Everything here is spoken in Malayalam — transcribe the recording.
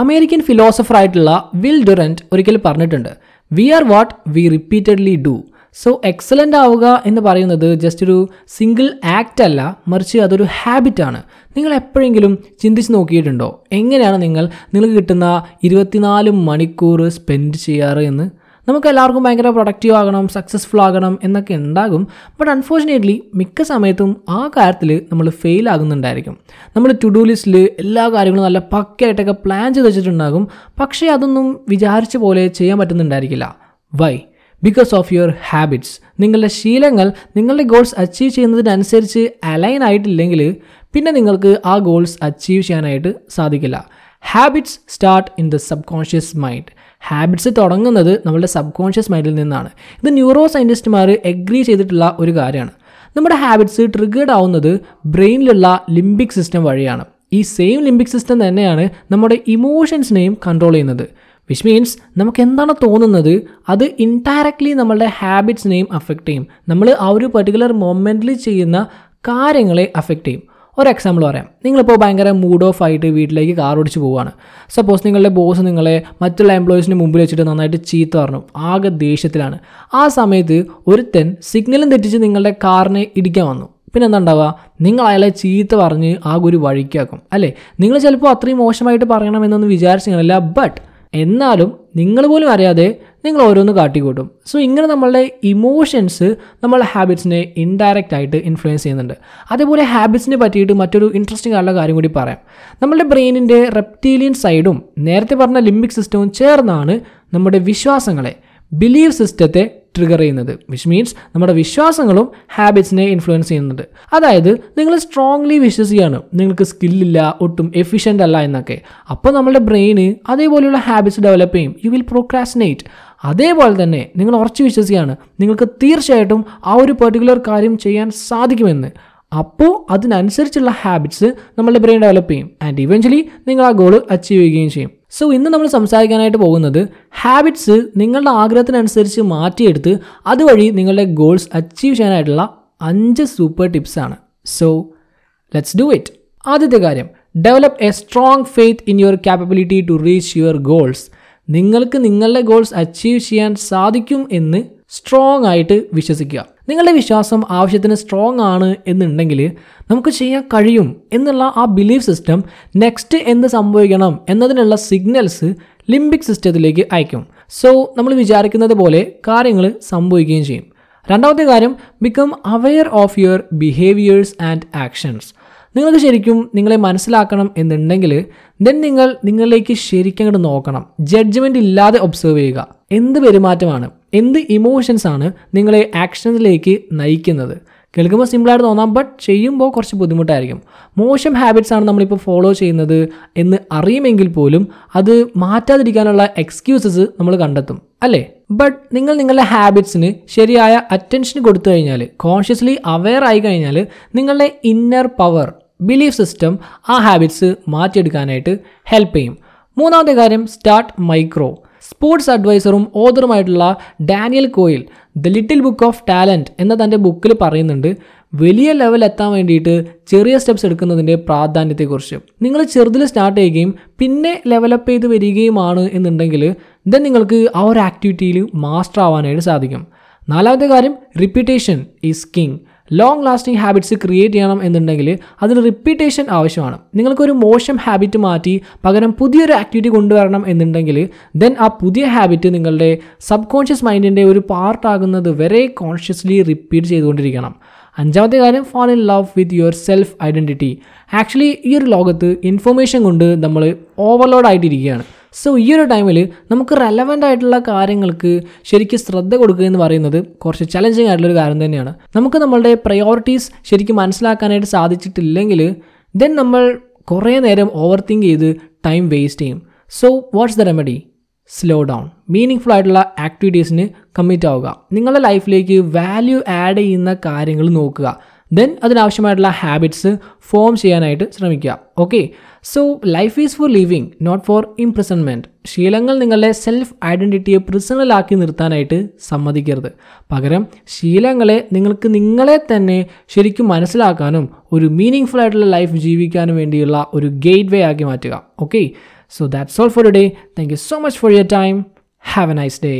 അമേരിക്കൻ ഫിലോസഫർ ആയിട്ടുള്ള വിൽ ഡുറന്റ് ഒരിക്കൽ പറഞ്ഞിട്ടുണ്ട് we are what we repeatedly do so excellent ആവുക എന്ന് പറയുന്നത് ജസ്റ്റ് ഒരു സിംഗിൾ ആക്റ്റ് അല്ല മറിച്ച് അതൊരു ഹാബിറ്റാണ് നിങ്ങൾ എപ്പോഴെങ്കിലും ചിന്തിച്ച് നോക്കിയിട്ടുണ്ടോ? എങ്ങനെയാണ് നിങ്ങൾ നിങ്ങൾക്ക് കിട്ടുന്ന ഇരുപത്തിനാല് മണിക്കൂർ സ്പെൻഡ് ചെയ്യാറ് എന്ന്? നമുക്ക് എല്ലാവർക്കും ഭയങ്കര പ്രൊഡക്റ്റീവ് ആകണം സക്സസ്ഫുൾ ആകണം എന്നൊക്കെ ഉണ്ടാകും. ബട്ട് അൺഫോർച്ചുനേറ്റ്ലി മിക്ക സമയത്തും ആ കാര്യത്തിൽ നമ്മൾ ഫെയിൽ ആകുന്നുണ്ടായിരിക്കും. നമ്മൾ ടു ഡു ലിസ്റ്റിൽ എല്ലാ കാര്യങ്ങളും നല്ല പക്കയായിട്ടൊക്കെ പ്ലാൻ ചെയ്ത് വെച്ചിട്ടുണ്ടാകും. പക്ഷേ അതൊന്നും വിചാരിച്ച പോലെ ചെയ്യാൻ പറ്റുന്നുണ്ടായിരിക്കില്ല. Why because of your habits നിങ്ങളുടെ ശീലങ്ങൾ നിങ്ങളുടെ ഗോൾസ് അച്ചീവ് ചെയ്യുന്നതിനനുസരിച്ച് അലൈൻ ആയിട്ടില്ലെങ്കിൽ പിന്നെ നിങ്ങൾക്ക് ആ ഗോൾസ് അച്ചീവ് ചെയ്യാനായിട്ട് സാധിക്കില്ല. Habits start in the subconscious mind habits തുടങ്ങുന്നത് നമ്മളുടെ സബ് കോൺഷ്യസ് മൈൻഡിൽ നിന്നാണ്. ഇത് ന്യൂറോ സയന്റിസ്റ്റുമാർ എഗ്രി ചെയ്തിട്ടുള്ള ഒരു കാര്യമാണ്. നമ്മുടെ ഹാബിറ്റ്സ് ട്രിഗേർഡ് ആവുന്നത് ബ്രെയിനിലുള്ള ലിംബിക് സിസ്റ്റം വഴിയാണ്. ഈ സെയിം ലിംബിക് സിസ്റ്റം തന്നെയാണ് നമ്മുടെ ഇമോഷൻസിനെയും കൺട്രോൾ ചെയ്യുന്നത്. വിച്ച് മീൻസ് നമുക്ക് എന്താണ് തോന്നുന്നത്? അത് ഇൻഡയറക്ട്ലി നമ്മളുടെ ഹാബിറ്റ്സിനെയും അഫക്റ്റ് ചെയ്യും. നമ്മൾ ആ ഒരു പെർട്ടിക്കുലർ മൊമെന്റിൽ ചെയ്യുന്ന കാര്യങ്ങളെ അഫക്റ്റ് ചെയ്യും. ഒരു എക്സാമ്പിൾ പറയാം. നിങ്ങളിപ്പോൾ ഭയങ്കര മൂഡ് ഓഫ് ആയിട്ട് വീട്ടിലേക്ക് കാർ ഓടിച്ച് പോവുകയാണ്. സപ്പോസ് നിങ്ങളുടെ ബോസ് നിങ്ങളെ മറ്റുള്ള എംപ്ലോയീസിന് മുമ്പിൽ വെച്ചിട്ട് നന്നായിട്ട് ചീത്ത പറഞ്ഞു. ആകെ ദേഷ്യത്തിലാണ്. ആ സമയത്ത് ഒരുത്തൻ സിഗ്നലും തെറ്റിച്ച് നിങ്ങളുടെ കാറിനെ ഇടിക്കാൻ വന്നു. പിന്നെ എന്താ ഉണ്ടാവുക നിങ്ങൾ അയാളെ ചീത്ത പറഞ്ഞ് ആകെ ഒരു വഴിക്കാക്കും. അല്ലേ? നിങ്ങൾ ചിലപ്പോൾ അത്രയും മോശമായിട്ട് പറയണമെന്നൊന്നും വിചാരിച്ചില്ല ബട്ട് എന്നാലും നിങ്ങൾ പോലും അറിയാതെ നിങ്ങൾ ഓരോന്ന് കാട്ടിക്കൂട്ടും. സോ ഇങ്ങനെ നമ്മളുടെ ഇമോഷൻസ് നമ്മളുടെ ഹാബിറ്റ്സിനെ ഇൻഡയറക്റ്റ് ആയിട്ട് ഇൻഫ്ലുവൻസ് ചെയ്യുന്നുണ്ട്. അതേപോലെ ഹാബിറ്റ്സിനെ പറ്റിയിട്ട് മറ്റൊരു ഇൻട്രസ്റ്റിംഗ് ആയിട്ടുള്ള കാര്യം കൂടി പറയാം. നമ്മുടെ ബ്രെയിനിന്റെ റെപ്റ്റീലിയൻ സൈഡും നേരത്തെ പറഞ്ഞ ലിംബിക് സിസ്റ്റവും ചേർന്നാണ് നമ്മുടെ വിശ്വാസങ്ങളെ ബിലീവ് സിസ്റ്റത്തെ ട്രിഗർ ചെയ്യുന്നത് വിച്ച് മീൻസ് നമ്മുടെ വിശ്വാസങ്ങളും ഹാബിറ്റ്സിനെ ഇൻഫ്ലുവൻസ് ചെയ്യുന്നുണ്ട്. അതായത് നിങ്ങൾ സ്ട്രോങ്ലി വിശ്വസിക്കുകയാണ് നിങ്ങൾക്ക് സ്കില്ലില്ല ഒട്ടും എഫിഷ്യന്റ് അല്ല എന്നൊക്കെ. അപ്പോൾ നമ്മുടെ ബ്രെയിന് അതേപോലെയുള്ള ഹാബിറ്റ്സ് ഡെവലപ്പ് ചെയ്യും യു വിൽ പ്രോക്രാസിനേറ്റ് അതേപോലെ തന്നെ നിങ്ങൾ ഉറച്ചു വിശ്വസിക്കുകയാണ് നിങ്ങൾക്ക് തീർച്ചയായിട്ടും ആ ഒരു പെർട്ടിക്കുലർ കാര്യം ചെയ്യാൻ സാധിക്കുമെന്ന്. അപ്പോൾ അതിനനുസരിച്ചുള്ള ഹാബിറ്റ്സ് നമ്മളുടെ ബ്രെയിൻ ഡെവലപ്പ് ചെയ്യും ആൻഡ് ഇവൻച്വലി നിങ്ങൾ ആ ഗോൾ അച്ചീവ് ചെയ്യുകയും ചെയ്യും. സോ ഇന്ന് നമ്മൾ സംസാരിക്കാനായിട്ട് പോകുന്നത് ഹാബിറ്റ്സ് നിങ്ങളുടെ ആഗ്രഹത്തിനനുസരിച്ച് മാറ്റിയെടുത്ത് അതുവഴി നിങ്ങളുടെ ഗോൾസ് അച്ചീവ് ചെയ്യാനായിട്ടുള്ള അഞ്ച് സൂപ്പർ ടിപ്സാണ് സോ ലെറ്റ്സ് ഡു ഇറ്റ് ആദ്യത്തെ കാര്യം develop a strong faith in your capability to reach your goals നിങ്ങൾക്ക് നിങ്ങളുടെ ഗോൾസ് അച്ചീവ് ചെയ്യാൻ സാധിക്കും എന്ന് സ്ട്രോങ് ആയിട്ട് വിശ്വസിക്കുക. നിങ്ങളുടെ വിശ്വാസം ആവശ്യത്തിന് സ്ട്രോങ് ആണ് എന്നുണ്ടെങ്കിൽ നമുക്ക് ചെയ്യാൻ കഴിയും എന്നുള്ള ആ ബിലീഫ് സിസ്റ്റം നെക്സ്റ്റ് എന്ത് സംഭവിക്കണം എന്നതിനുള്ള സിഗ്നൽസ് ലിംബിക് സിസ്റ്റത്തിലേക്ക് അയക്കും സോ നമ്മൾ വിചാരിക്കുന്നത് പോലെ കാര്യങ്ങൾ സംഭവിക്കുകയും ചെയ്യും. രണ്ടാമത്തെ കാര്യം become aware of your behaviours and actions നിങ്ങൾക്ക് ശരിക്കും നിങ്ങളെ മനസ്സിലാക്കണം എന്നുണ്ടെങ്കിൽ ദെൻ നിങ്ങൾ നിങ്ങളിലേക്ക് ശരിക്കും അങ്ങോട്ട് നോക്കണം. ജഡ്ജ്മെന്റ് ഇല്ലാതെ ഒബ്സർവ് ചെയ്യുക. എന്ത് പെരുമാറ്റമാണ്? എന്ത് ഇമോഷൻസ് ആണ് നിങ്ങളെ ആക്ഷനിലേക്ക് നയിക്കുന്നത്? കേൾക്കുമ്പോൾ സിമ്പിളായിട്ട് തോന്നാം ബട്ട് ചെയ്യുമ്പോൾ കുറച്ച് ബുദ്ധിമുട്ടായിരിക്കും. മോശം ഹാബിറ്റ്സ് ആണ് നമ്മളിപ്പോൾ ഫോളോ ചെയ്യുന്നത് എന്ന് അറിയുമെങ്കിൽ പോലും അത് മാറ്റാതിരിക്കാനുള്ള എക്സ്ക്യൂസസ് നമ്മൾ കണ്ടെത്തും അല്ലേ? ബട്ട് നിങ്ങൾ നിങ്ങളുടെ ഹാബിറ്റ്സിന് ശരിയായ അറ്റൻഷൻ കൊടുത്തു കഴിഞ്ഞാൽ കോൺഷ്യസ്ലി അവെയർ ആയി കഴിഞ്ഞാൽ നിങ്ങളുടെ ഇന്നർ പവർ ബിലീഫ് സിസ്റ്റം ആ ഹാബിറ്റ്സ് മാറ്റിയെടുക്കാനായിട്ട് ഹെൽപ്പ് ചെയ്യും. മൂന്നാമത്തെ കാര്യം സ്റ്റാർട്ട് മൈക്രോ സ്പോർട്സ് അഡ്വൈസറും ഓതറുമായിട്ടുള്ള Daniel Coyle the little book of talent എന്ന തന്റെ ബുക്കിൽ പറയുന്നുണ്ട് വലിയ ലെവൽ എത്താൻ വേണ്ടിയിട്ട് ചെറിയ സ്റ്റെപ്സ് എടുക്കുന്നതിന്റെ പ്രാധാന്യത്തെക്കുറിച്ച്. നിങ്ങൾ ചെറുതിൽ സ്റ്റാർട്ട് ചെയ്യുകയും പിന്നെ ലെവലപ്പ് ചെയ്ത് വരികയുമാണ് എന്നുണ്ടെങ്കിൽ ദെൻ നിങ്ങൾക്ക് ആ ഒരു ആക്ടിവിറ്റിയിൽ മാസ്റ്റർ ആവാനായിട്ട് സാധിക്കും. നാലാമത്തെ കാര്യം repetition is king. Long lasting habits create ചെയ്യണം എന്നുണ്ടെങ്കിൽ അതിന് റിപ്പീറ്റേഷൻ ആവശ്യമാണ്. നിങ്ങൾക്കൊരു മോശം ഹാബിറ്റ് മാറ്റി പകരം പുതിയൊരു ആക്ടിവിറ്റി കൊണ്ടുവരണം എന്നുണ്ടെങ്കിൽ ദെൻ ആ പുതിയ ഹാബിറ്റ് നിങ്ങളുടെ സബ് കോൺഷ്യസ് മൈൻഡിന്റെ ഒരു പാർട്ടാകുന്നത് വരെ കോൺഷ്യസ്ലി റിപ്പീറ്റ് ചെയ്തുകൊണ്ടിരിക്കണം. അഞ്ചാമത്തെ കാര്യം fall in love with your self identity actually ഈ ഒരു ലോകത്ത് ഇൻഫർമേഷൻ കൊണ്ട് നമ്മൾ ഓവർലോഡ് ആയിട്ടിരിക്കുകയാണ്. സോ ഈ ഒരു ടൈമിൽ നമുക്ക് റെലവന്റ് ആയിട്ടുള്ള കാര്യങ്ങൾക്ക് ശരിക്കും ശ്രദ്ധ കൊടുക്കുക എന്ന് പറയുന്നത് കുറച്ച് ചലഞ്ചിങ് ആയിട്ടുള്ളൊരു കാര്യം തന്നെയാണ്. നമുക്ക് നമ്മളുടെ പ്രയോറിറ്റീസ് ശരിക്കും മനസ്സിലാക്കാനായിട്ട് സാധിച്ചിട്ടില്ലെങ്കിൽ ദെൻ നമ്മൾ കുറേ നേരം ഓവർ തിങ്ക് ചെയ്ത് ടൈം വേസ്റ്റ് ചെയ്യും. So what's the remedy slow down meaningful ആയിട്ടുള്ള ആക്ടിവിറ്റീസിന് കമ്മിറ്റ് ആവുക. നിങ്ങളുടെ ലൈഫിലേക്ക് വാല്യൂ ആഡ് ചെയ്യുന്ന കാര്യങ്ങൾ നോക്കുക. ദെൻ അതിനാവശ്യമായിട്ടുള്ള ഹാബിറ്റ്സ് ഫോം ചെയ്യാനായിട്ട് ശ്രമിക്കുക. Okay so life is for living not for imprisonment ശീലങ്ങൾ നിങ്ങളുടെ സെൽഫ് ഐഡന്റിറ്റിയെ പ്രിസണലാക്കി നിർത്താനായിട്ട് സമ്മതിക്കരുത്. പകരം ശീലങ്ങളെ നിങ്ങൾക്ക് നിങ്ങളെ തന്നെ ശരിക്കും മനസ്സിലാക്കാനും ഒരു മീനിങ് ഫുൾ ആയിട്ടുള്ള ലൈഫ് ജീവിക്കാനും വേണ്ടിയുള്ള ഒരു ഗേറ്റ് വേ ആക്കി മാറ്റുക. Okay so that's all for day thank you so much for your time have a nice day